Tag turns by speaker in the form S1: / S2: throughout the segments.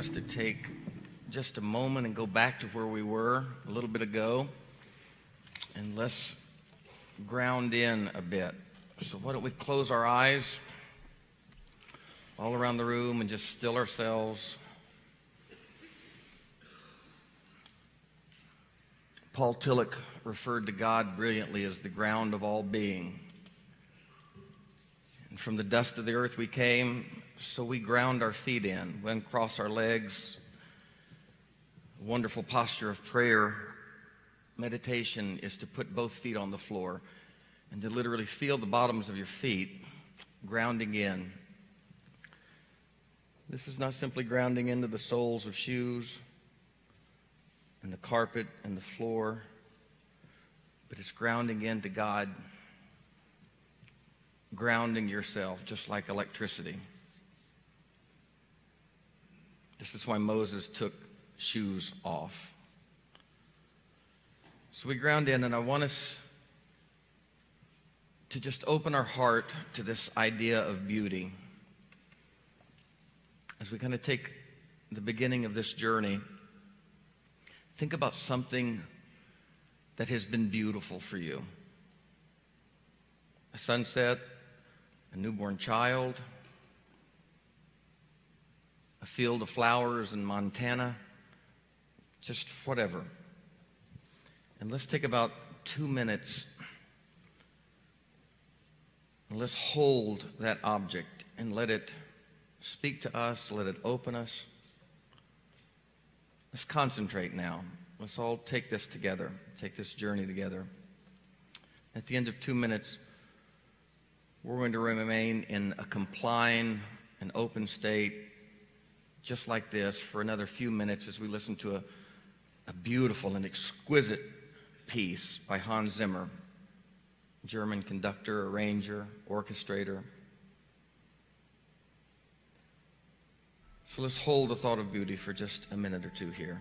S1: us to take just a moment and go back to where we were a little bit ago. And let's ground in a bit. So, why don't we close our eyes all around the room and just still ourselves? Paul Tillich referred to God brilliantly as the ground of all being. And from the dust of the earth we came, so we ground our feet in, we uncross our legs. A wonderful posture of prayer. Meditation is to put both feet on the floor and to literally feel the bottoms of your feet grounding in. This is not simply grounding into the soles of shoes and the carpet and the floor, but it's grounding into God, grounding yourself just like electricity. This is why Moses took shoes off. So we ground in, and I want us to just open our heart to this idea of beauty. As we kind of take the beginning of this journey, think about something that has been beautiful for you a sunset, a newborn child, a field of flowers in Montana, just whatever. And let's take about two minutes and let's hold that object and let it speak to us, let it open us. Let's concentrate now. Let's all take this together, take this journey together. At the end of two minutes, we're going to remain in a complying and open state, just like this, for another few minutes as we listen to a, a beautiful and exquisite piece by Hans Zimmer. German conductor, arranger, orchestrator. So let's hold the thought of beauty for just a minute or two here.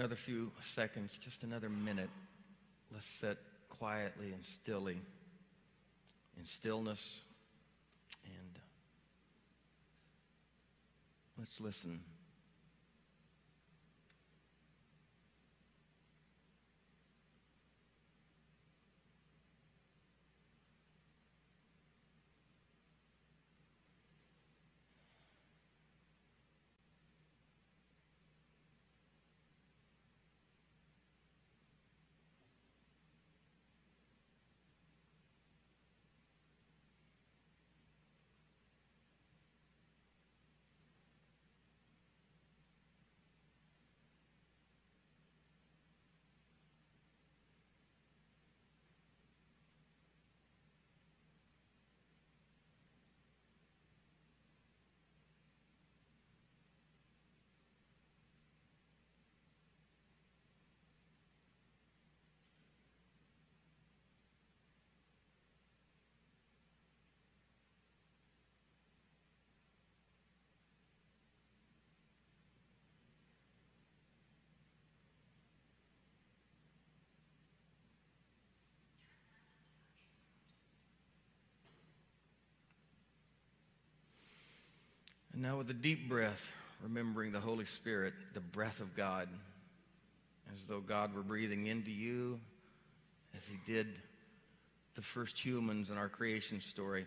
S1: Another few seconds, just another minute, let's sit quietly and stilly, in stillness, and uh, let's listen. And now, with a deep breath, remembering the Holy Spirit, the breath of God, as though God were breathing into you as He did the first humans in our creation story.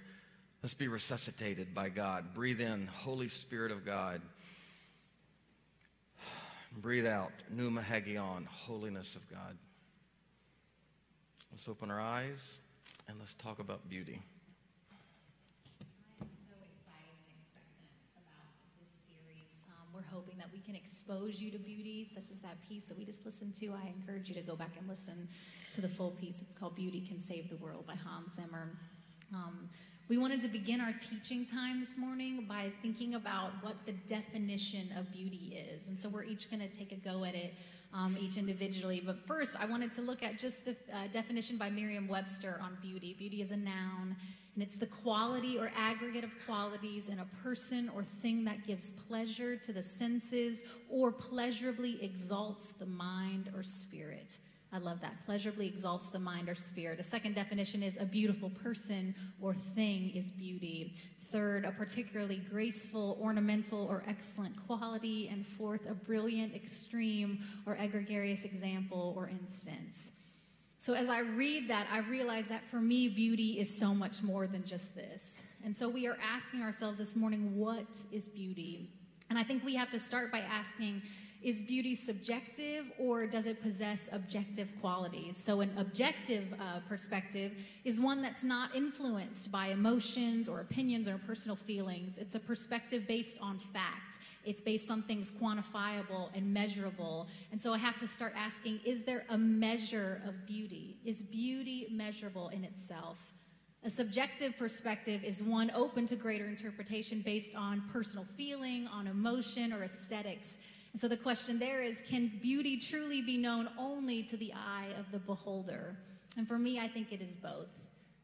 S1: Let's be resuscitated by God. Breathe in, Holy Spirit of God. Breathe out, Pneuma Hagion, holiness of God. Let's open our eyes and let's talk about beauty.
S2: We're hoping that we can expose you to beauty, such as that piece that we just listened to. I encourage you to go back and listen to the full piece. It's called Beauty Can Save the World by Hans Zimmer. Um, we wanted to begin our teaching time this morning by thinking about what the definition of beauty is. And so we're each going to take a go at it, um, each individually. But first, I wanted to look at just the uh, definition by Merriam Webster on beauty. Beauty is a noun, and it's the quality or aggregate of qualities in a person or thing that gives pleasure to the senses or pleasurably exalts the mind or spirit. I love that. Pleasurably exalts the mind or spirit. A second definition is a beautiful person or thing is beauty. Third, a particularly graceful, ornamental, or excellent quality. And fourth, a brilliant, extreme, or egregious example or instance. So as I read that, I realize that for me, beauty is so much more than just this. And so we are asking ourselves this morning, what is beauty? And I think we have to start by asking, is beauty subjective or does it possess objective qualities? So, an objective uh, perspective is one that's not influenced by emotions or opinions or personal feelings. It's a perspective based on fact, it's based on things quantifiable and measurable. And so, I have to start asking is there a measure of beauty? Is beauty measurable in itself? A subjective perspective is one open to greater interpretation based on personal feeling, on emotion, or aesthetics. And so the question there is can beauty truly be known only to the eye of the beholder? And for me, I think it is both.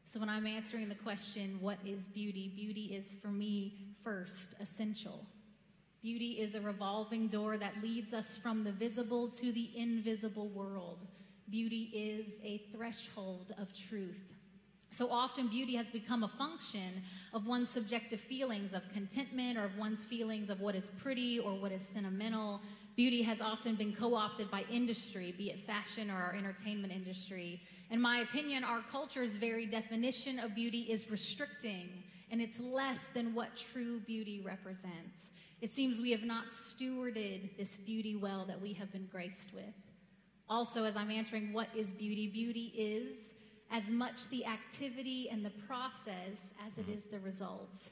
S2: So when I'm answering the question, what is beauty? Beauty is for me first essential. Beauty is a revolving door that leads us from the visible to the invisible world. Beauty is a threshold of truth. So often, beauty has become a function of one's subjective feelings of contentment or of one's feelings of what is pretty or what is sentimental. Beauty has often been co opted by industry, be it fashion or our entertainment industry. In my opinion, our culture's very definition of beauty is restricting, and it's less than what true beauty represents. It seems we have not stewarded this beauty well that we have been graced with. Also, as I'm answering what is beauty, beauty is as much the activity and the process as it mm-hmm. the results.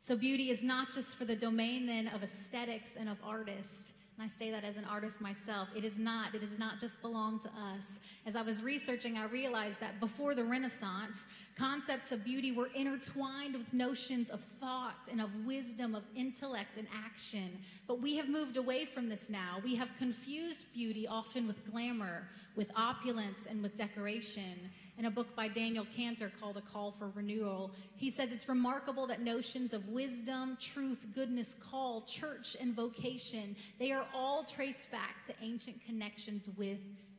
S2: So beauty is not just for the domain then of aesthetics and of artists. And I say that as an artist myself. It is not. It does not just belong to us. As I was researching, I realized that before the Renaissance, concepts of beauty were intertwined with notions of thought and of wisdom, of intellect and action. But we have moved away from this now. We have confused beauty often with glamour, with opulence, and with decoration. In a book by Daniel Cantor called A Call for Renewal. He says it's remarkable that notions of wisdom, truth, goodness, call, church, and vocation, they are all traced back to ancient connections with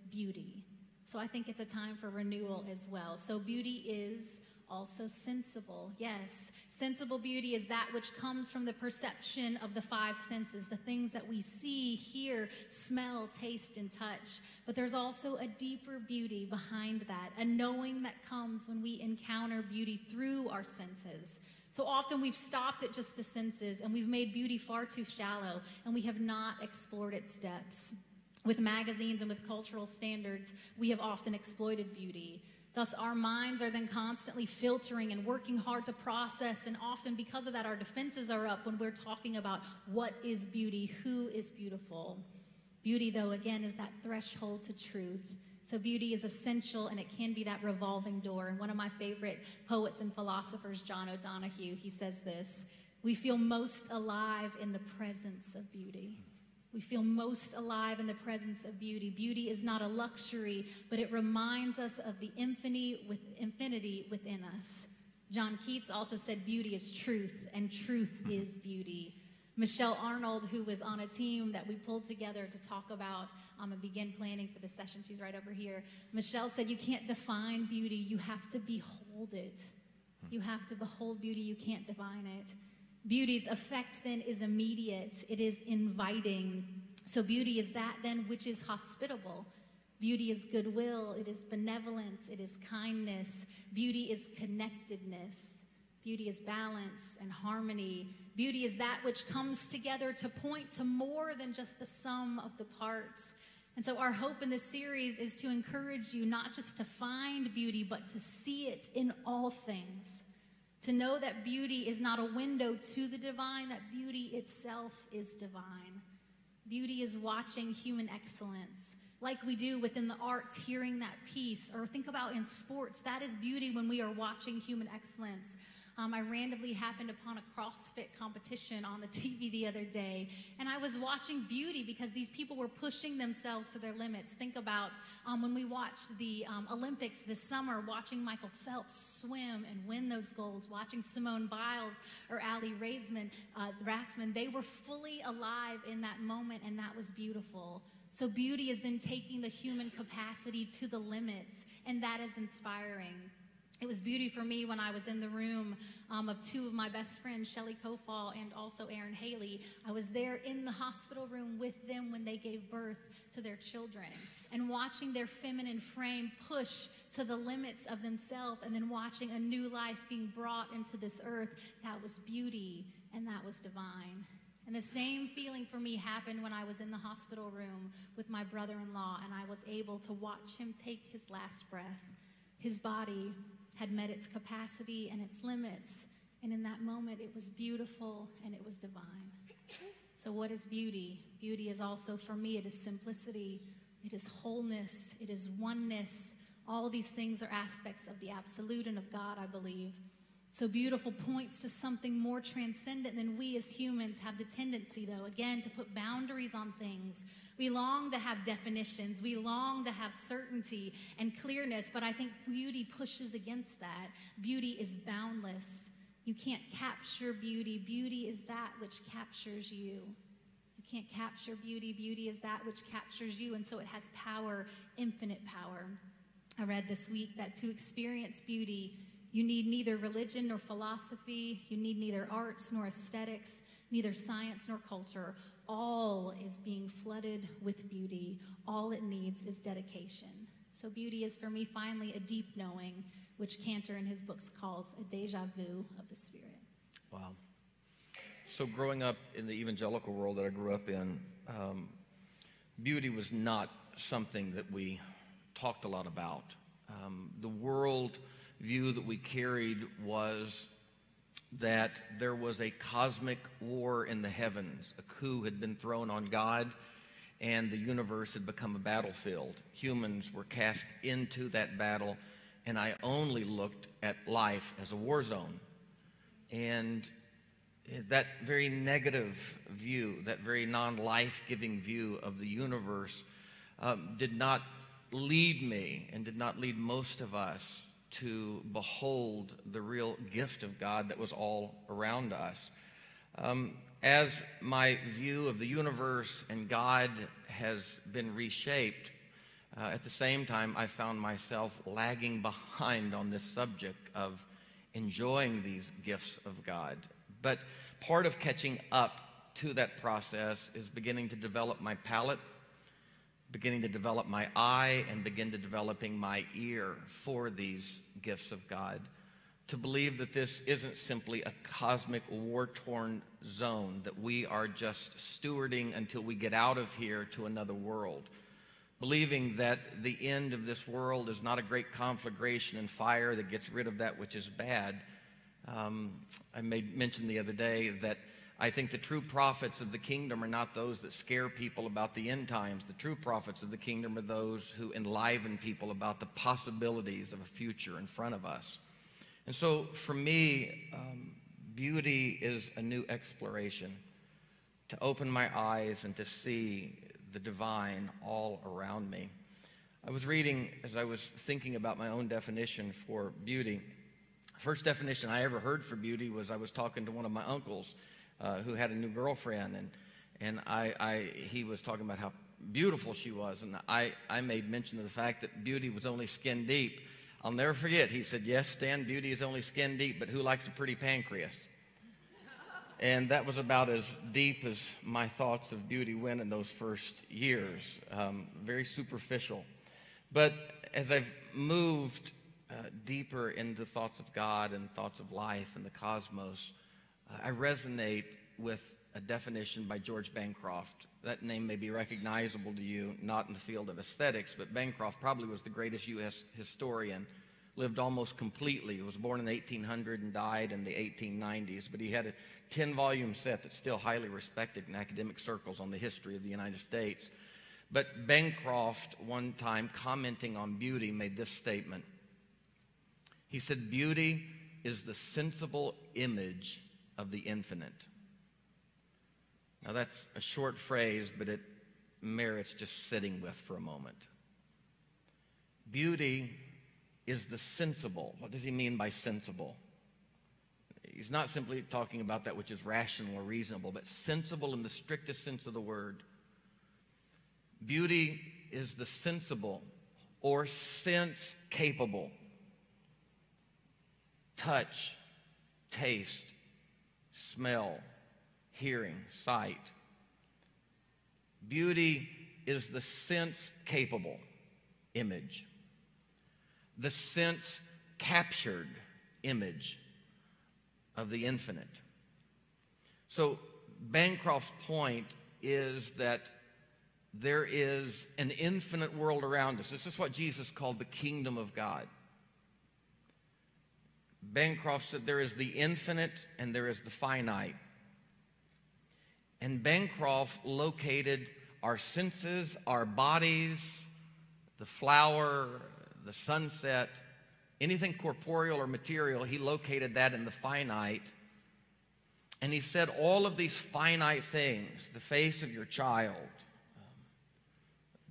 S2: beauty. So I think it's a time for renewal as well. So beauty is also sensible. Yes, sensible beauty is that which comes from the perception of the five senses, the things that we see, hear, smell, taste, and touch. But there's also a deeper beauty behind that, a knowing that comes when we encounter beauty through our senses. So often we've stopped at just the senses and we've made beauty far too shallow and we have not explored its depths. With magazines and with cultural standards, we have often exploited beauty. Thus, our minds are then constantly filtering and working hard to process, and often because of that, our defenses are up when we're talking about what is beauty, who is beautiful. Beauty, though, again, is that threshold to truth. So, beauty is essential and it can be that revolving door. And one of my favorite poets and philosophers, John O'Donohue, he says this We feel most alive in the presence of beauty. We feel most alive in the presence of beauty. Beauty is not a luxury, but it reminds us of the infinity, with, infinity within us. John Keats also said, Beauty is truth, and truth is beauty. Michelle Arnold, who was on a team that we pulled together to talk about um, and begin planning for the session, she's right over here. Michelle said, You can't define beauty, you have to behold it. You have to behold beauty, you can't define it. Beauty's effect then is immediate, it is inviting. So, beauty is that then which is hospitable. Beauty is goodwill, it is benevolence, it is kindness. Beauty is connectedness. Beauty is balance and harmony. Beauty is that which comes together to point to more than just the sum of the parts. And so, our hope in this series is to encourage you not just to find beauty, but to see it in all things to know that beauty is not a window to the divine, that beauty itself is divine. Beauty is watching human excellence, like we do within the arts, hearing that piece. Or think about in sports, that is beauty when we are watching human excellence. Um, I randomly happened upon a CrossFit competition on the TV the other day, and I was watching beauty because these people were pushing themselves to their limits. Think about um, when we watched the um, Olympics this summer, watching Michael Phelps swim and win those golds, watching Simone Biles or Aly Raisman, uh, Rassman, they were fully alive in that moment, and that was beautiful. So, beauty is then taking the human capacity to the limits, and that is inspiring. It was beauty for me when I was in the room um, of two of my best friends, Shelly Kofall and also Aaron Haley. I was there in the hospital room with them when they gave birth to their children and watching their feminine frame push to the limits of themselves and then watching a new life being brought into this earth. That was beauty and that was divine. And the same feeling for me happened when I was in the hospital room with my brother in law and I was able to watch him take his last breath. His body had met its capacity and its limits. And in that moment, it was beautiful and it was divine. So, what is beauty? Beauty is also, for me, it is simplicity, it is wholeness, it is oneness. All these things are aspects of the absolute and of God, I believe. So beautiful points to something more transcendent than we as humans have the tendency, though, again, to put boundaries on things. We long to have definitions, we long to have certainty and clearness, but I think beauty pushes against that. Beauty is boundless. You can't capture beauty. Beauty is that which captures you. You can't capture beauty. Beauty is that which captures you, and so it has power, infinite power. I read this week that to experience beauty, you need neither religion nor philosophy. You need neither arts nor aesthetics, neither science nor culture. All is being flooded with beauty. All it needs is dedication. So, beauty is for me finally a deep knowing, which Cantor in his books calls a deja vu of the spirit.
S1: Wow. So, growing up in the evangelical world that I grew up in, um, beauty was not something that we talked a lot about. Um, the world view that we carried was that there was a cosmic war in the heavens. A coup had been thrown on God, and the universe had become a battlefield. Humans were cast into that battle, and I only looked at life as a war zone. And that very negative view, that very non life giving view of the universe, um, did not lead me and did not lead most of us to behold the real gift of God that was all around us. Um, as my view of the universe and God has been reshaped, uh, at the same time, I found myself lagging behind on this subject of enjoying these gifts of God. But part of catching up to that process is beginning to develop my palate, beginning to develop my eye, and begin to developing my ear for these gifts of God. To believe that this isn't simply a cosmic war torn zone, that we are just stewarding until we get out of here to another world believing that the end of this world is not a great conflagration and fire that gets rid of that which is bad. Um, I made mention the other day that I think the true prophets of the kingdom are not those that scare people about the end times. The true prophets of the kingdom are those who enliven people about the possibilities of a future in front of us. And so for me, um, beauty is a new exploration to open my eyes and to see the divine all around me. I was reading as I was thinking about my own definition for beauty. First definition I ever heard for beauty was I was talking to one of my uncles uh, who had a new girlfriend, and and I, I he was talking about how beautiful she was, and I I made mention of the fact that beauty was only skin deep. I'll never forget. He said, "Yes, Stan, beauty is only skin deep, but who likes a pretty pancreas?" And that was about as deep as my thoughts of beauty went in those first years, um, very superficial. But as I've moved uh, deeper into thoughts of God and thoughts of life and the cosmos, I resonate with a definition by George Bancroft. That name may be recognizable to you, not in the field of aesthetics, but Bancroft probably was the greatest U.S. historian lived almost completely. Was born in 1800 and died in the 1890s, but he had a 10 volume set that's still highly respected in academic circles on the history of the United States. But Bancroft, one time commenting on beauty, made this statement. He said, Beauty is the sensible image of the infinite. Now, that's a short phrase, but it merits just sitting with for a moment. Beauty is the sensible. What does he mean by sensible? He's not simply talking about that which is rational or reasonable, but sensible in the strictest sense of the word. Beauty is the sensible or sense capable. Touch, taste, smell, hearing, sight. Beauty is the sense capable image the sense captured image of the infinite. So, Bancroft's point is that there is an infinite world around us. This is what Jesus called the kingdom of God. Bancroft said there is the infinite and there is the finite. And Bancroft located our senses, our bodies, the flower, the sunset, anything corporeal or material, he located that in the finite. And he said, all of these finite things, the face of your child, um,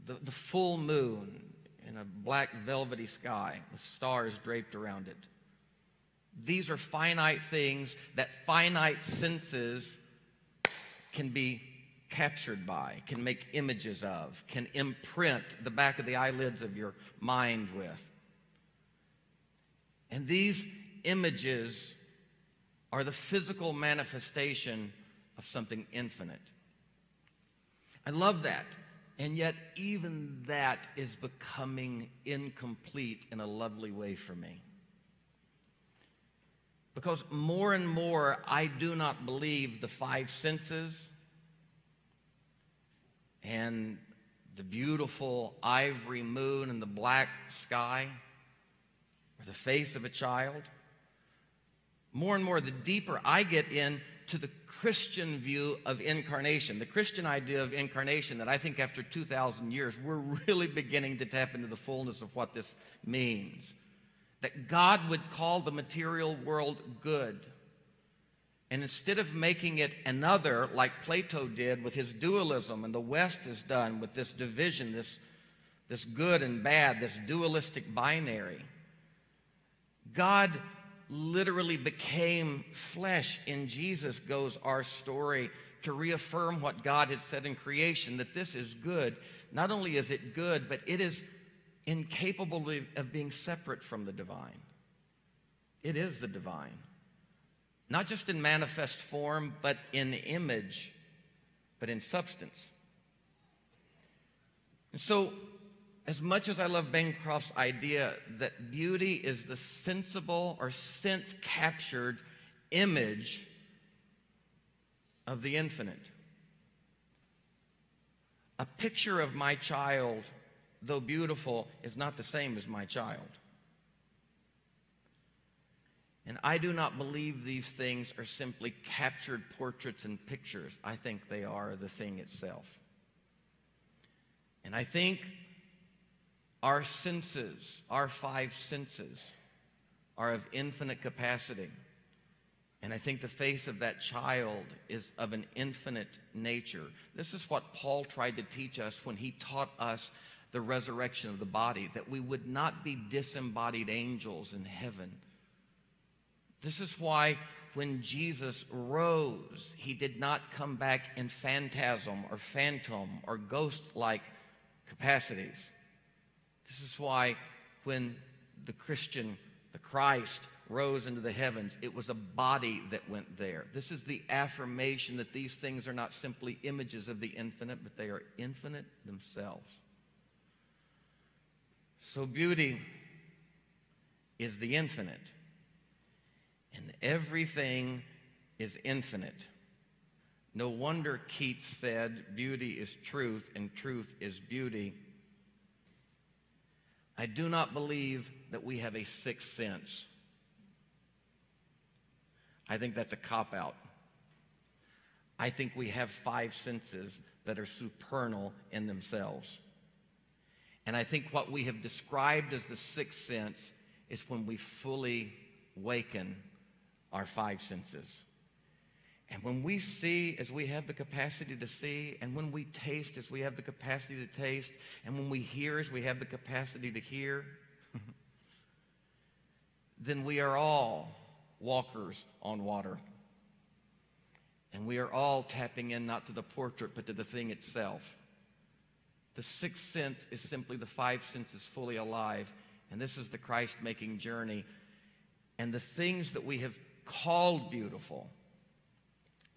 S1: the, the full moon in a black velvety sky with stars draped around it. These are finite things that finite senses can be captured by, can make images of, can imprint the back of the eyelids of your mind with. And these images are the physical manifestation of something infinite. I love that. And yet, even that is becoming incomplete in a lovely way for me. Because more and more, I do not believe the five senses and the beautiful ivory moon and the black sky or the face of a child. More and more, the deeper I get into the Christian view of incarnation, the Christian idea of incarnation, that I think after 2,000 years, we're really beginning to tap into the fullness of what this means. That God would call the material world good and instead of making it another, like Plato did with his dualism, and the West has done with this division, this, this good and bad, this dualistic binary. God literally became flesh in Jesus, goes our story to reaffirm what God had said in creation that this is good. Not only is it good, but it is incapable of being separate from the divine. It is the divine. Not just in manifest form, but in image, but in substance. And so, as much as I love Bancroft's idea that beauty is the sensible or sense captured image of the infinite, a picture of my child, though beautiful, is not the same as my child. And I do not believe these things are simply captured portraits and pictures. I think they are the thing itself. And I think our senses, our five senses, are of infinite capacity. And I think the face of that child is of an infinite nature. This is what Paul tried to teach us when he taught us the resurrection of the body, that we would not be disembodied angels in heaven. This is why when Jesus rose, he did not come back in phantasm or phantom or ghost like capacities. This is why when the Christian, the Christ, rose into the heavens, it was a body that went there. This is the affirmation that these things are not simply images of the infinite, but they are infinite themselves. So, beauty is the infinite, and everything is infinite. No wonder Keats said, Beauty is truth, and truth is beauty. I do not believe that we have a sixth sense. I think that's a cop out. I think we have five senses that are supernal in themselves. And I think what we have described as the sixth sense is when we fully waken our five senses. And when we see as we have the capacity to see, and when we taste as we have the capacity to taste, and when we hear as we have the capacity to hear, then we are all walkers on water. And we are all tapping in not to the portrait, but to the thing itself. The sixth sense is simply the five senses fully alive. And this is the Christ making journey. And the things that we have called beautiful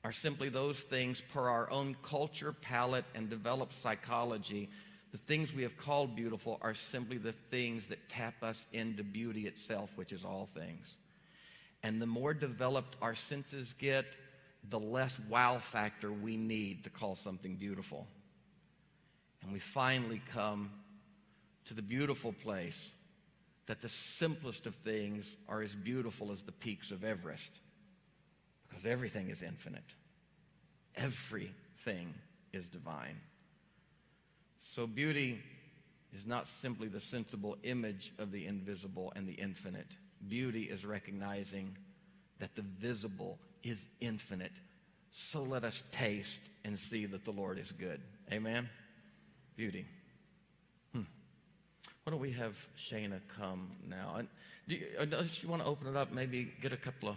S1: are simply those things per our own culture, palate, and developed psychology. The things we have called beautiful are simply the things that tap us into beauty itself, which is all things. And the more developed our senses get, the less wow factor we need to call something beautiful. And we finally come to the beautiful place that the simplest of things are as beautiful as the peaks of Everest because everything is infinite. Everything is divine. So beauty is not simply the sensible image of the invisible and the infinite. Beauty is recognizing that the visible is infinite. So let us taste and see that the Lord is good. Amen? Beauty. Hmm. Why don't we have Shana come now? And do you, uh, do you want to open it up? Maybe get a couple of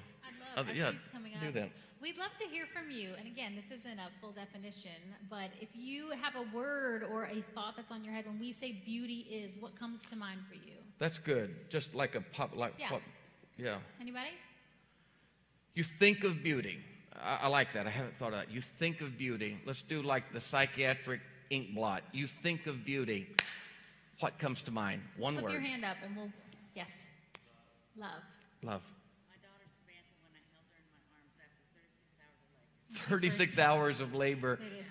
S1: other, yeah,
S2: she's coming
S1: do that.
S2: We'd love to hear from you. And again, this isn't a full definition, but if you have a word or a thought that's on your head when we say beauty is, what comes to mind for you?
S1: That's good. Just like a pop, like
S2: Yeah.
S1: what? Yeah.
S2: Anybody?
S1: You think of beauty. I, I like that. I haven't thought of that. You think of beauty. Let's do like the psychiatric ink blot. You think of beauty. What comes to mind? One
S2: Slip
S1: word.
S2: your hand up and we'll, yes. Love.
S1: Love.
S3: My daughter Samantha, when I held her in my arms after 36
S1: 36
S3: hours of labor,
S1: hours of labor,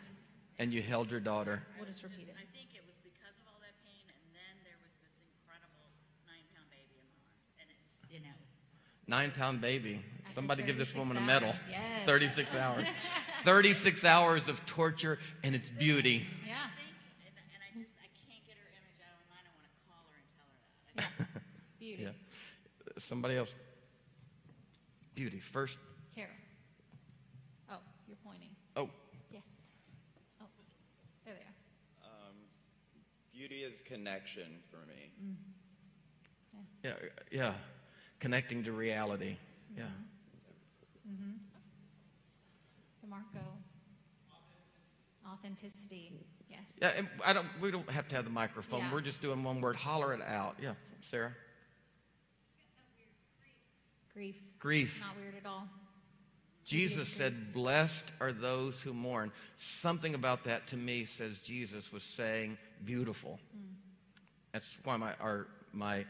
S1: and you held your daughter.
S2: We'll just repeat it.
S3: I think it was because of all that pain, and then there was this incredible nine-pound baby in my arms, and it's you know.
S1: Nine pound baby. Somebody give this
S2: 36
S1: woman a medal.
S2: Yes.
S1: 36 hours. 36 hours of torture and its beauty.
S2: Yeah.
S3: and, and I just I can't get her image out of my mind. I want to call her and tell her that.
S2: Beauty.
S1: Yeah. Somebody else. Beauty. First.
S2: Carol. Oh, you're pointing.
S1: Oh,
S2: Yes. Oh, there they are.
S4: Um, Beauty is connection for me.
S1: Yeah, yeah. Connecting to reality. Yeah. Mm-hmm. Mm-hmm.
S2: DeMarco. Authenticity. Yes.
S1: Yeah, and I don't, we don't have to have the microphone.
S2: Yeah.
S1: We're just doing one word. Holler it out. Yeah, Sarah.
S2: Grief.
S1: Grief.
S2: Not weird at all.
S1: Jesus said, Blessed are those who mourn. Something about that to me says Jesus was saying beautiful. Mm. That's why my, our, my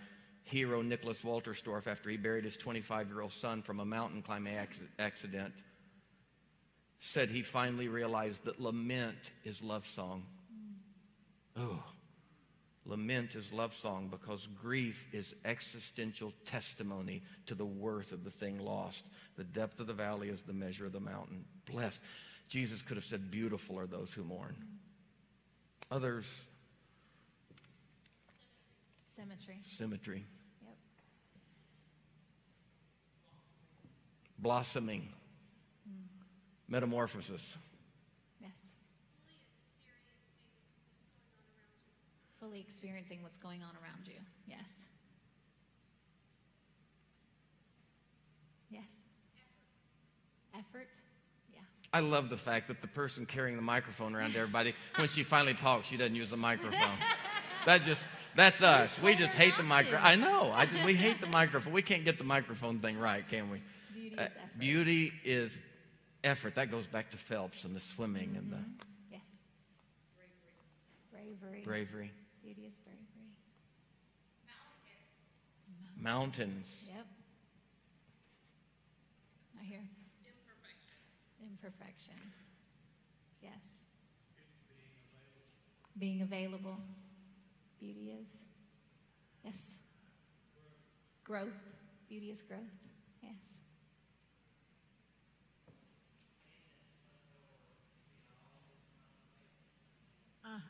S1: hero, Nicholas Wolterstorff, after he buried his 25 year old son from a mountain climbing accident, said he finally realized that lament is love song. Oh, lament is love song because grief is existential testimony to the worth of the thing lost. The depth of the valley is the measure of the mountain. Blessed. Jesus could have said, Beautiful are those who mourn. Others,
S2: Symmetry.
S1: symmetry.
S2: Yep.
S1: Blossoming. Metamorphosis.
S2: Yes. Fully experiencing what's going on around you. Yes. Yes. Effort. Yeah.
S1: I love the fact that the person carrying the microphone around to everybody, when she finally talks, she doesn't use the microphone. That just, that's us. We just hate the microphone. I know. I, we hate the microphone. We can't get the microphone thing right, can we?
S2: Beauty is
S1: Uh,
S2: effort.
S1: beauty is effort. That goes back to Phelps and the swimming and the
S2: Yes. Bravery.
S1: bravery.
S2: Beauty is bravery.
S1: Mountains.
S2: Yep. I hear. Imperfection. Imperfection. Yes. Being available. Beauty is. Yes. Growth. Beauty is growth. Yes. Ah,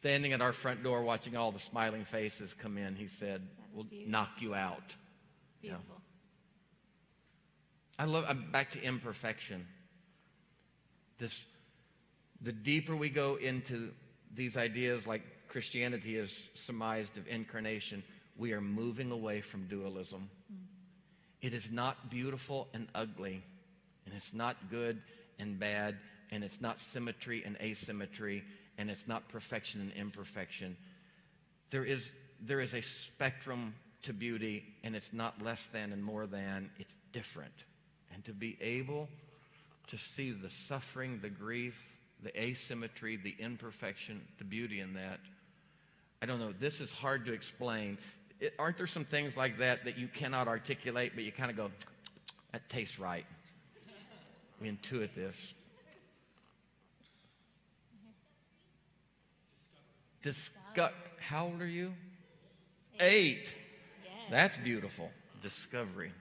S1: Standing at our front door watching all the smiling faces come in, he said, We'll
S2: beauty.
S1: knock you out. Yeah.
S2: beautiful.
S1: I love, I'm back to imperfection. This, the deeper we go into these ideas like Christianity is surmised of incarnation, we are moving away from dualism. Mm. It is not beautiful and ugly, and it's not good and bad, and it's not symmetry and asymmetry, and it's not perfection and imperfection. There is, there is a spectrum to beauty, and it's not less than and more than, it's different. And to be able to see the suffering, the grief, the asymmetry, the imperfection, the beauty in that, I don't know, this is hard to explain. It, aren't there some things like that that you cannot articulate, but you kind of go, that tastes right? We intuit this. Disco- How old are you? Eight.
S2: Yes.
S1: That's beautiful. Discovery.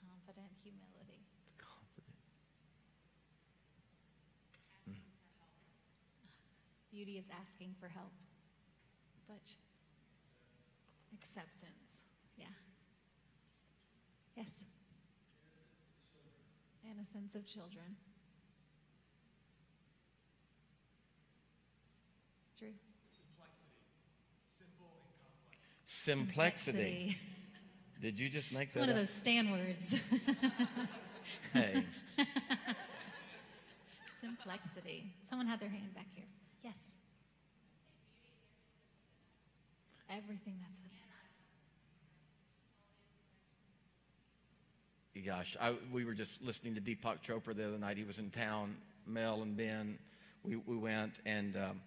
S2: Confident humility. Confident. Mm. Beauty is asking for help. Butch. Acceptance. Yeah. Yes. Innocence of children. Drew.
S1: Simplexity. Did you just make
S2: It's
S1: that
S2: one of those Stan words.
S1: Hey,
S2: Simplexity. Someone had their hand back here. Yes. Everything that's within us.
S1: gosh, I, we were just listening to Deepak Chopra the other night. He was in town. Mel and Ben, we, we went, and um,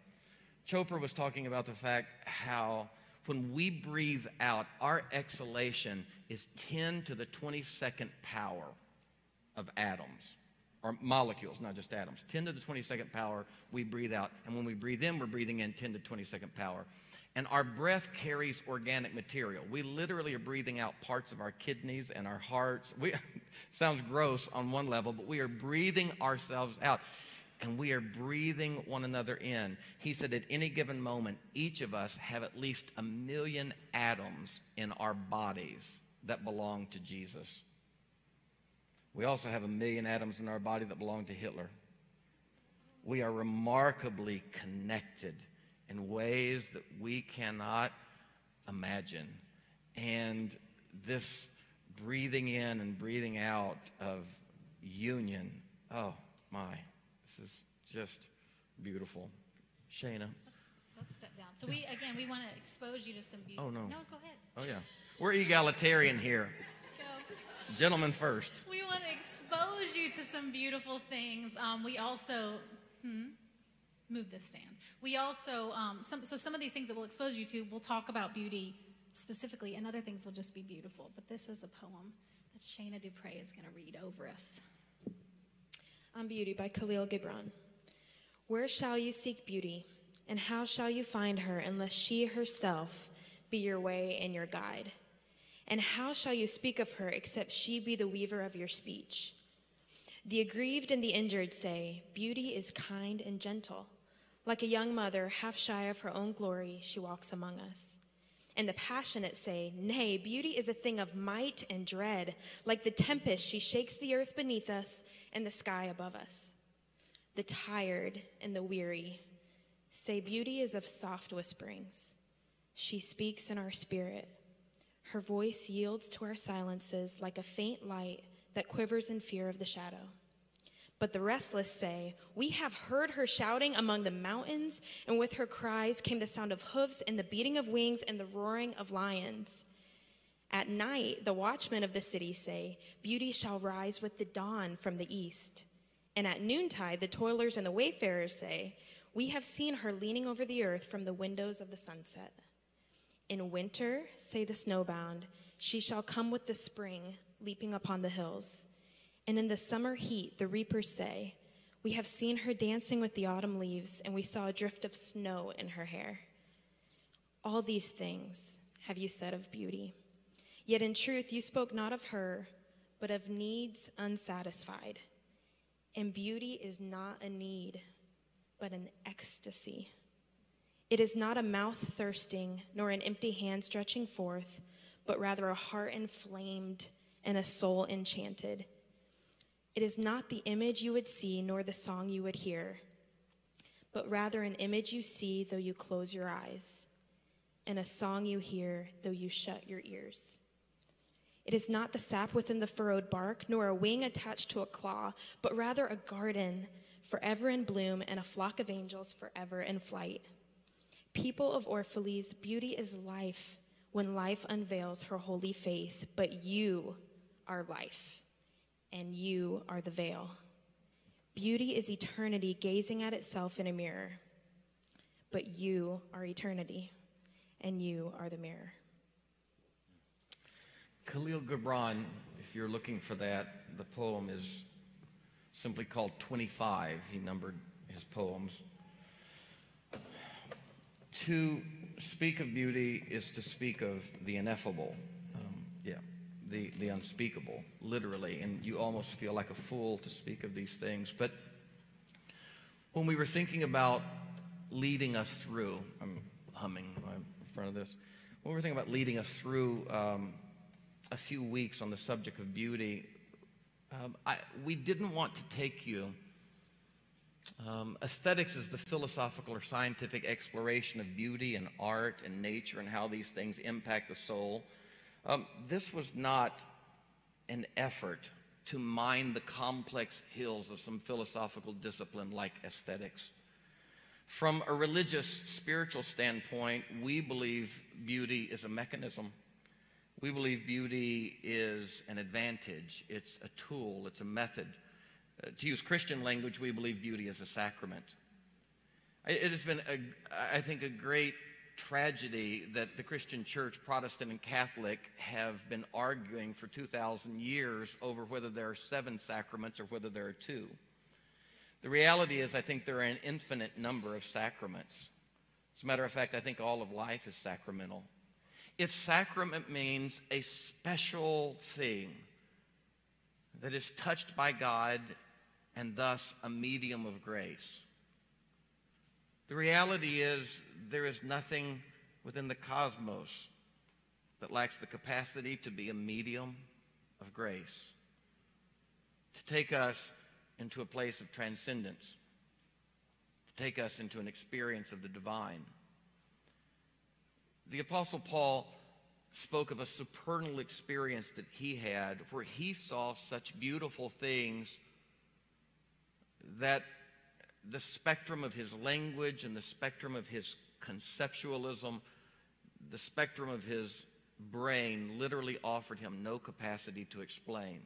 S1: Chopra was talking about the fact how when we breathe out, our exhalation is 10 to the 22nd power of atoms or molecules, not just atoms. 10 to the 22nd power we breathe out. And when we breathe in, we're breathing in 10 to 22nd power. And our breath carries organic material. We literally are breathing out parts of our kidneys and our hearts. We, sounds gross on one level, but we are breathing ourselves out. And we are breathing one another in. He said at any given moment, each of us have at least a million atoms in our bodies that belong to Jesus. We also have a million atoms in our body that belong to Hitler. We are remarkably connected in ways that we cannot imagine. And this breathing in and breathing out of union, oh my, this is just beautiful. Shayna.
S2: Let's step down. So we again we want to expose you to some beauty.
S1: Oh, no.
S2: No, go ahead.
S1: Oh, yeah. We're egalitarian here. Gentlemen first.
S2: We want to expose you to some beautiful things. Um, we also, hmm, move this stand. We also, um, some, so some of these things that we'll expose you to, we'll talk about beauty specifically, and other things will just be beautiful. But this is a poem that Shana Dupre is going to read over us.
S5: On Beauty by Khalil Gibran. Where shall you seek beauty, and how shall you find her unless she herself be your way and your guide? And how shall you speak of her except she be the weaver of your speech? The aggrieved and the injured say, Beauty is kind and gentle. Like a young mother, half shy of her own glory, she walks among us. And the passionate say, Nay, beauty is a thing of might and dread. Like the tempest, she shakes the earth beneath us and the sky above us. The tired and the weary say, Beauty is of soft whisperings. She speaks in our spirit. Her voice yields to our silences like a faint light that quivers in fear of the shadow. But the restless say, We have heard her shouting among the mountains, and with her cries came the sound of hoofs and the beating of wings and the roaring of lions. At night, the watchmen of the city say, Beauty shall rise with the dawn from the east. And at noontide, the toilers and the wayfarers say, We have seen her leaning over the earth from the windows of the sunset. In winter, say the snowbound, she shall come with the spring, leaping upon the hills. And in the summer heat, the reapers say, We have seen her dancing with the autumn leaves, and we saw a drift of snow in her hair. All these things have you said of beauty. Yet in truth, you spoke not of her, but of needs unsatisfied. And beauty is not a need, but an ecstasy. It is not a mouth thirsting, nor an empty hand stretching forth, but rather a heart inflamed and a soul enchanted. It is not the image you would see, nor the song you would hear, but rather an image you see though you close your eyes, and a song you hear though you shut your ears. It is not the sap within the furrowed bark, nor a wing attached to a claw, but rather a garden forever in bloom and a flock of angels forever in flight. People of Orphalese, beauty is life when life unveils her holy face, but you are life, and you are the veil. Beauty is eternity gazing at itself in a mirror, but you are eternity, and you are the mirror.
S1: Khalil Gibran, if you're looking for that, the poem is simply called 25. He numbered his poems. To speak of beauty is to speak of the ineffable. The, the unspeakable, literally. And you almost feel like a fool to speak of these things. But when we were thinking about leading us through, I'm humming in front of this. When we were thinking about leading us through um, a few weeks on the subject of beauty, um, I, we didn't want to take you. Um, aesthetics is the philosophical or scientific exploration of beauty and art and nature and how these things impact the soul. Um, this was not an effort to mine the complex hills of some philosophical discipline like aesthetics. From a religious, spiritual standpoint, we believe beauty is a mechanism. We believe beauty is an advantage, it's a tool, it's a method. Uh, to use Christian language, we believe beauty is a sacrament. It has been, a, I think, a great tragedy that the Christian church, Protestant and Catholic, have been arguing for 2,000 years over whether there are seven sacraments or whether there are two. The reality is, I think there are an infinite number of sacraments. As a matter of fact, I think all of life is sacramental. If sacrament means a special thing that is touched by God and thus a medium of grace, the reality is there is nothing within the cosmos that lacks the capacity to be a medium of grace. to take us into a place of transcendence, to take us into an experience of the divine. The Apostle Paul spoke of a supernal experience that he had where he saw such beautiful things that the spectrum of his language and the spectrum of his conceptualism, the spectrum of his brain literally offered him no capacity to explain.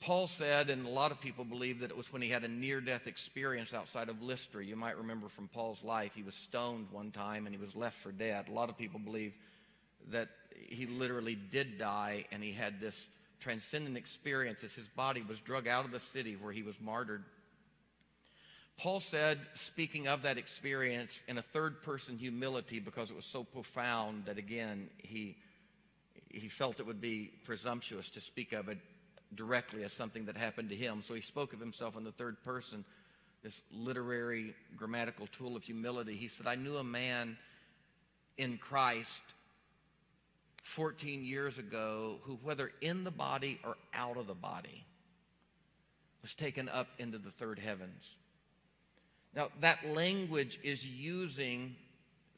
S1: Paul said, and a lot of people believe that it was when he had a near death experience outside of Lystra. You might remember from Paul's life, he was stoned one time and he was left for dead. A lot of people believe that he literally did die and he had this transcendent experience as his body was drug out of the city where he was martyred. Paul said, speaking of that experience in a third person humility because it was so profound that again he, he felt it would be presumptuous to speak of it directly as something that happened to him. So he spoke of himself in the third person, this literary grammatical tool of humility. He said, I knew a man in Christ 14 years ago who, whether in the body or out of the body, was taken up into the third heavens. Now, that language is using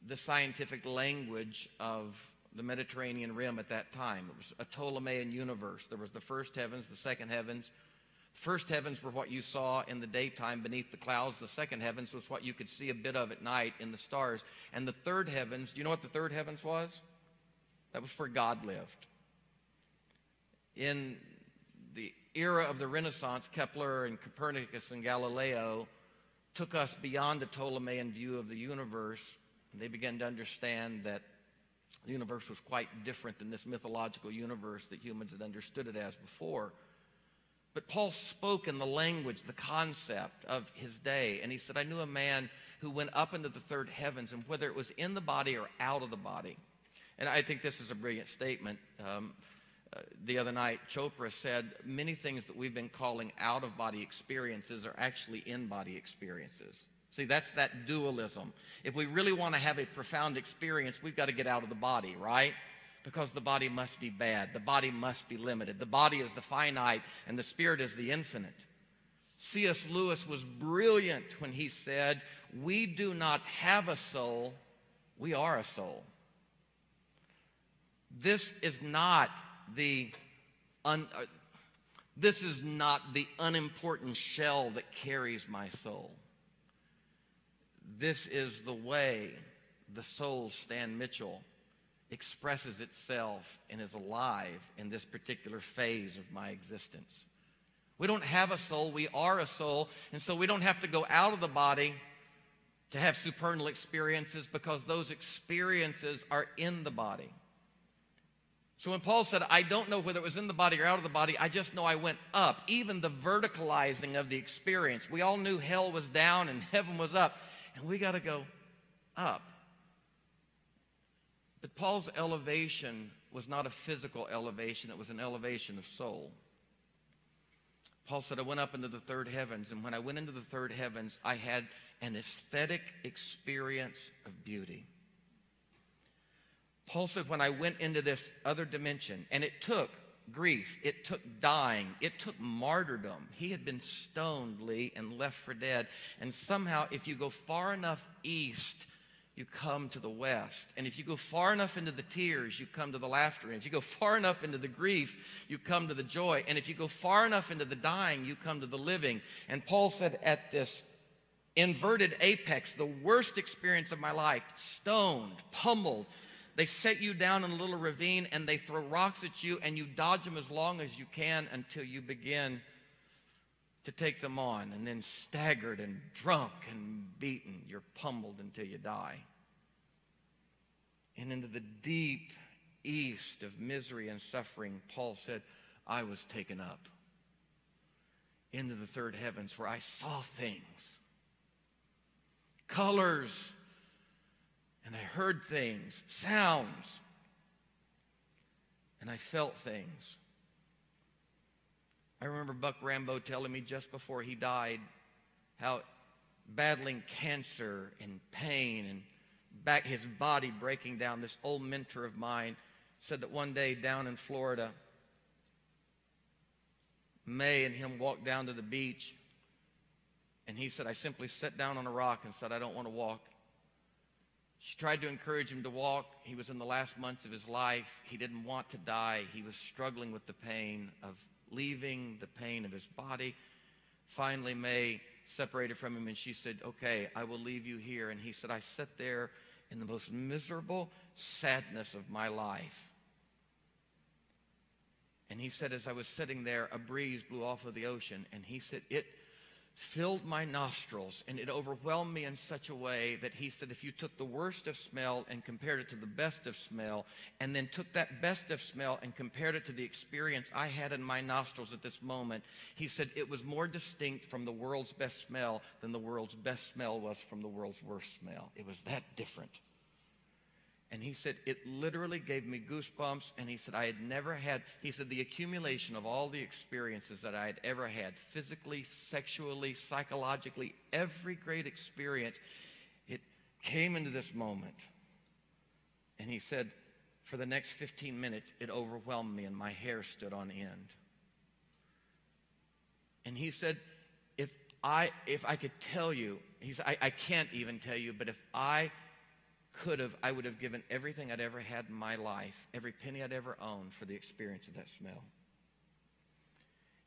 S1: the scientific language of the Mediterranean rim at that time. It was a Ptolemaic universe. There was the first heavens, the second heavens. First heavens were what you saw in the daytime beneath the clouds. The second heavens was what you could see a bit of at night in the stars. And the third heavens, do you know what the third heavens was? That was where God lived. In the era of the Renaissance, Kepler and Copernicus and Galileo took us beyond the Ptolemaean view of the universe. And they began to understand that the universe was quite different than this mythological universe that humans had understood it as before. But Paul spoke in the language, the concept of his day. And he said, I knew a man who went up into the third heavens, and whether it was in the body or out of the body. And I think this is a brilliant statement. Um, uh, the other night, Chopra said many things that we've been calling out of body experiences are actually in body experiences. See, that's that dualism. If we really want to have a profound experience, we've got to get out of the body, right? Because the body must be bad. The body must be limited. The body is the finite, and the spirit is the infinite. C.S. Lewis was brilliant when he said, We do not have a soul, we are a soul. This is not the un, uh, this is not the unimportant shell that carries my soul. This is the way the soul, Stan Mitchell, expresses itself and is alive in this particular phase of my existence. We don't have a soul, we are a soul, and so we don't have to go out of the body to have supernal experiences because those experiences are in the body. So when Paul said, I don't know whether it was in the body or out of the body, I just know I went up. Even the verticalizing of the experience. We all knew hell was down and heaven was up, and we got to go up. But Paul's elevation was not a physical elevation, it was an elevation of soul. Paul said, I went up into the third heavens, and when I went into the third heavens, I had an aesthetic experience of beauty. Paul said, when I went into this other dimension, and it took grief, it took dying, it took martyrdom. He had been stoned, Lee, and left for dead. And somehow, if you go far enough east, you come to the west. And if you go far enough into the tears, you come to the laughter. And if you go far enough into the grief, you come to the joy. And if you go far enough into the dying, you come to the living. And Paul said, at this inverted apex, the worst experience of my life, stoned, pummeled, they set you down in a little ravine and they throw rocks at you and you dodge them as long as you can until you begin to take them on. And then staggered and drunk and beaten, you're pummeled until you die. And into the deep east of misery and suffering, Paul said, I was taken up into the third heavens where I saw things, colors, and I heard things, sounds, and I felt things. I remember Buck Rambo telling me just before he died how battling cancer and pain and back his body breaking down, this old mentor of mine said that one day down in Florida, May and him walked down to the beach, and he said, I simply sat down on a rock and said, I don't want to walk. She tried to encourage him to walk. He was in the last months of his life. He didn't want to die. He was struggling with the pain of leaving, the pain of his body. Finally, May separated from him and she said, Okay, I will leave you here. And he said, I sat there in the most miserable sadness of my life. And he said, as I was sitting there, a breeze blew off of the ocean. And he said, It filled my nostrils and it overwhelmed me in such a way that he said if you took the worst of smell and compared it to the best of smell and then took that best of smell and compared it to the experience I had in my nostrils at this moment, he said it was more distinct from the world's best smell than the world's best smell was from the world's worst smell. It was that different. And he said, it literally gave me goosebumps. And he said, I had never had, he said, the accumulation of all the experiences that I had ever had, physically, sexually, psychologically, every great experience, it came into this moment. And he said, for the next 15 minutes, it overwhelmed me and my hair stood on end. And he said, if I, if I could tell you, he said, I, I can't even tell you, but if I could have, I would have given everything I'd ever had in my life, every penny I'd ever owned for the experience of that smell.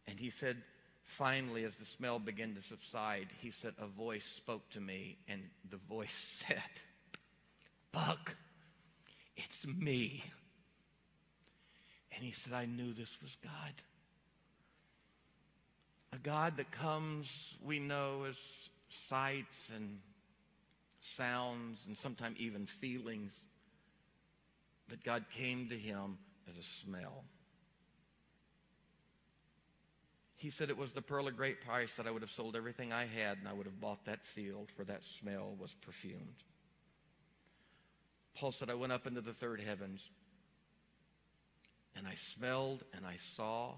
S1: And he said, finally, as the smell began to subside, he said, a voice spoke to me, and the voice said, Buck, it's me. And he said, I knew this was God. A God that comes, we know, as sights and sounds, and sometimes even feelings. But God came to him as a smell. He said it was the pearl of great price that I would have sold everything I had and I would have bought that field for that smell was perfumed. Paul said, I went up into the third heavens and I smelled and I saw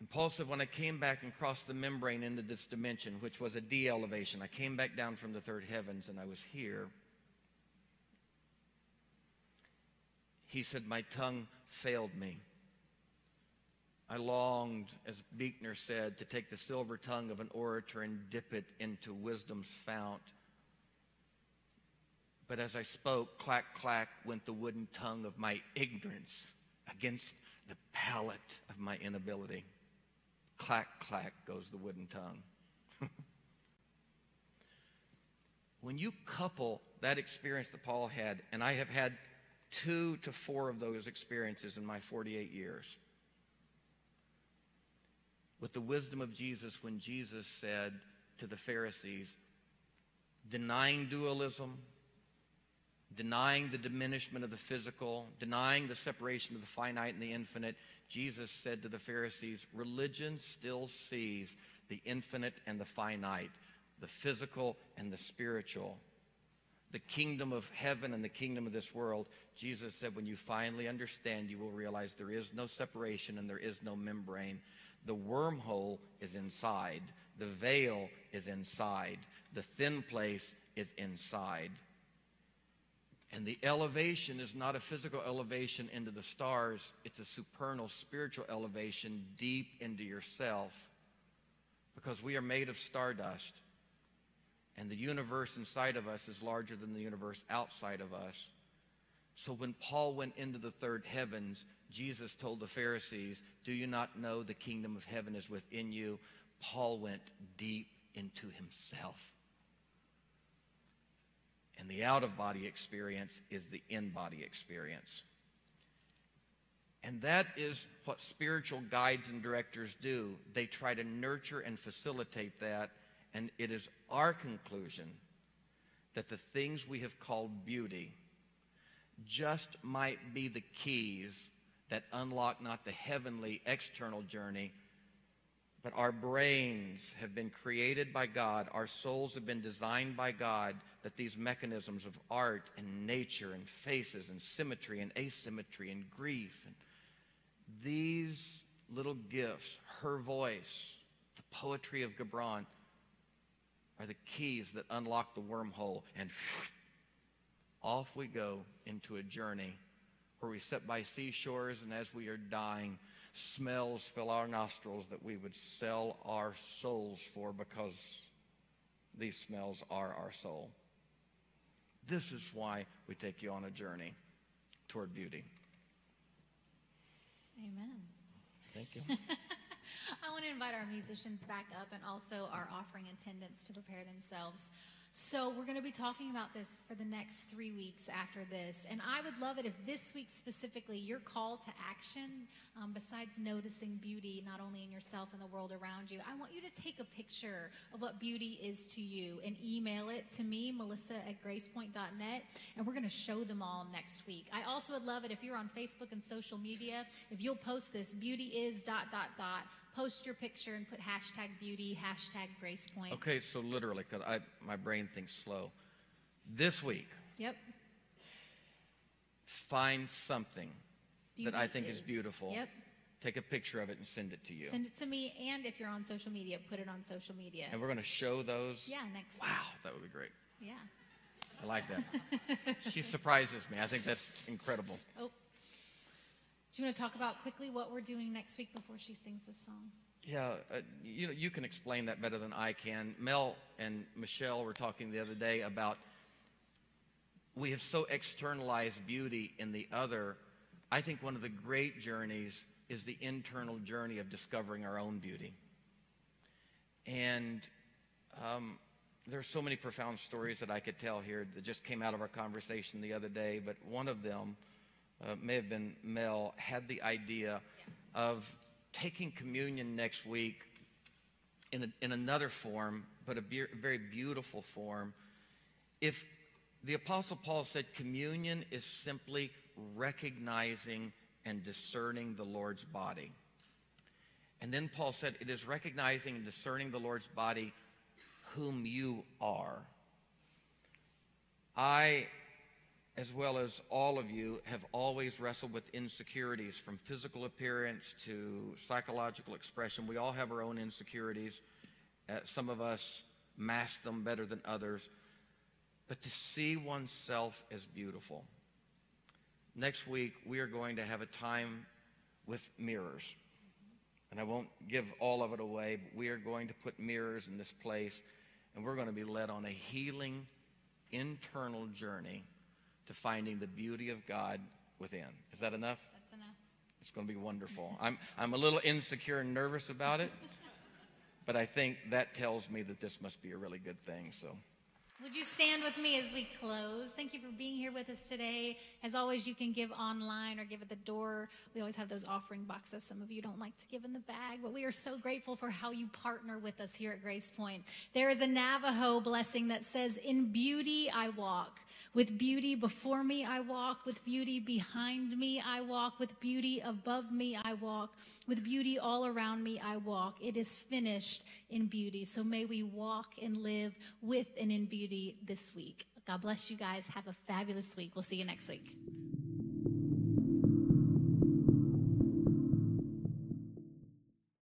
S1: And Paul said, when I came back and crossed the membrane into this dimension, which was a de elevation, I came back down from the third heavens and I was here. He said, My tongue failed me. I longed, as Buechner said, to take the silver tongue of an orator and dip it into wisdom's fount. But as I spoke, clack, clack went the wooden tongue of my ignorance against the palate of my inability. Clack, clack goes the wooden tongue. when you couple that experience that Paul had, and I have had two to four of those experiences in my 48 years, with the wisdom of Jesus when Jesus said to the Pharisees, denying dualism, denying the diminishment of the physical, denying the separation of the finite and the infinite, Jesus said to the Pharisees, religion still sees the infinite and the finite, the physical and the spiritual, the kingdom of heaven and the kingdom of this world. Jesus said, when you finally understand, you will realize there is no separation and there is no membrane. The wormhole is inside, the veil is inside, the thin place is inside. And the elevation is not a physical elevation into the stars, it's a supernal spiritual elevation deep into yourself. Because we are made of stardust. And the universe inside of us is larger than the universe outside of us. So when Paul went into the third heavens, Jesus told the Pharisees, Do you not know the kingdom of heaven is within you? Paul went deep into himself. And the out of body experience is the in body experience. And that is what spiritual guides and directors do. They try to nurture and facilitate that. And it is our conclusion that the things we have called beauty just might be the keys that unlock not the heavenly external journey, but our brains have been created by God, our souls have been designed by God, that these mechanisms of art and nature and faces and symmetry and asymmetry and grief and these little gifts, her voice, the poetry of Gibran, are the keys that unlock the wormhole, and off we go into a journey where we sit by seashores, and as we are dying, smells fill our nostrils that we would sell our souls for because these smells are our soul. This is why we take you on a journey toward beauty.
S2: Amen.
S1: Thank you.
S2: I want to invite our musicians back up and also our offering attendants to prepare themselves. So, we're going to be talking about this for the next three weeks after this. And I would love it if this week specifically, your call to action, um, besides noticing beauty not only in yourself and the world around you, I want you to take a picture of what beauty is to you and email it to me, Melissa at gracepoint.net. And we're going to show them all next week. I also would love it if you're on Facebook and social media, if you'll post this beauty is dot, dot, dot post your picture and put hashtag beauty, hashtag grace point.
S1: Okay, so literally, because I my brain thinks slow. This week,
S2: Yep.
S1: find something that I think is beautiful.
S2: Yep.
S1: Take a picture of it and send it to you.
S2: Send it to me, and if you're on social media, put it on social media.
S1: and we're going to show those.
S2: yeah, next.
S1: Wow, that would be great.
S2: Yeah.
S1: I like that. she surprises me. I think that's incredible.
S2: Oh. Do you want to talk about quickly what we're doing next week before she sings this song?
S1: Yeah, uh, you know, you can explain that better than I can. Mel and Michelle were talking the other day about we have so externalized beauty in the other. I think one of the great journeys is the internal journey of discovering our own beauty. And um, there are so many profound stories that I could tell here that just came out of our conversation the other day, but one of them uh, may have been Mel, had the idea of taking communion next week in, a, in another form, but a be- very beautiful form. If the Apostle Paul said communion is simply recognizing and discerning the Lord's body. And then Paul said it is recognizing and discerning the Lord's body whom you are. I as well as all of you, have always wrestled with insecurities from physical appearance to psychological expression. We all have our own insecurities. Uh, some of us mask them better than others. But to see oneself as beautiful. Next week, we are going to have a time with mirrors. And I won't give all of it away, but we are going to put mirrors in this place, and we're going to be led on a healing internal journey to finding the beauty of God within. Is that enough?
S2: That's enough.
S1: It's going to be wonderful. I'm, I'm a little insecure and nervous about it, but I think that tells me that this must be a really good thing. So.
S2: Would you stand with me as we close? Thank you for being here with us today. As always, you can give online or give at the door. We always have those offering boxes. Some of you don't like to give in the bag, but we are so grateful for how you partner with us here at Grace Point. There is a Navajo blessing that says, In beauty I walk. With beauty before me I walk, with beauty behind me I walk, with beauty above me I walk, with beauty all around me I walk. It is finished in beauty. So may we walk and live with and in beauty this week. God bless you guys. Have a fabulous week. We'll see you next week.